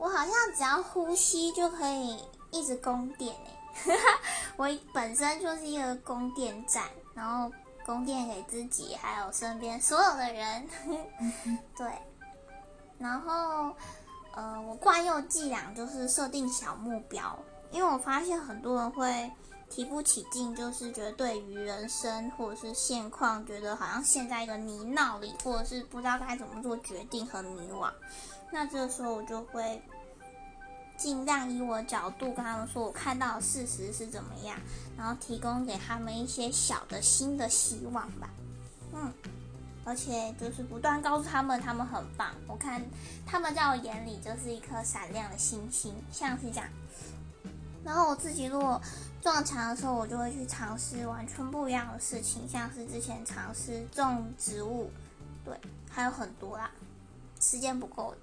我好像只要呼吸就可以一直供电哎，我本身就是一个供电站，然后供电给自己还有身边所有的人，对，然后呃，我惯用伎俩就是设定小目标，因为我发现很多人会。提不起劲，就是觉得对于人生或者是现况，觉得好像陷在一个泥淖里，或者是不知道该怎么做决定和迷惘。那这个时候，我就会尽量以我的角度跟他们说，我看到的事实是怎么样，然后提供给他们一些小的新的希望吧。嗯，而且就是不断告诉他们，他们很棒。我看他们在我眼里就是一颗闪亮的星星，像是这样。然后我自己如果撞墙的时候，我就会去尝试完全不一样的事情，像是之前尝试种植物，对，还有很多啦，时间不够，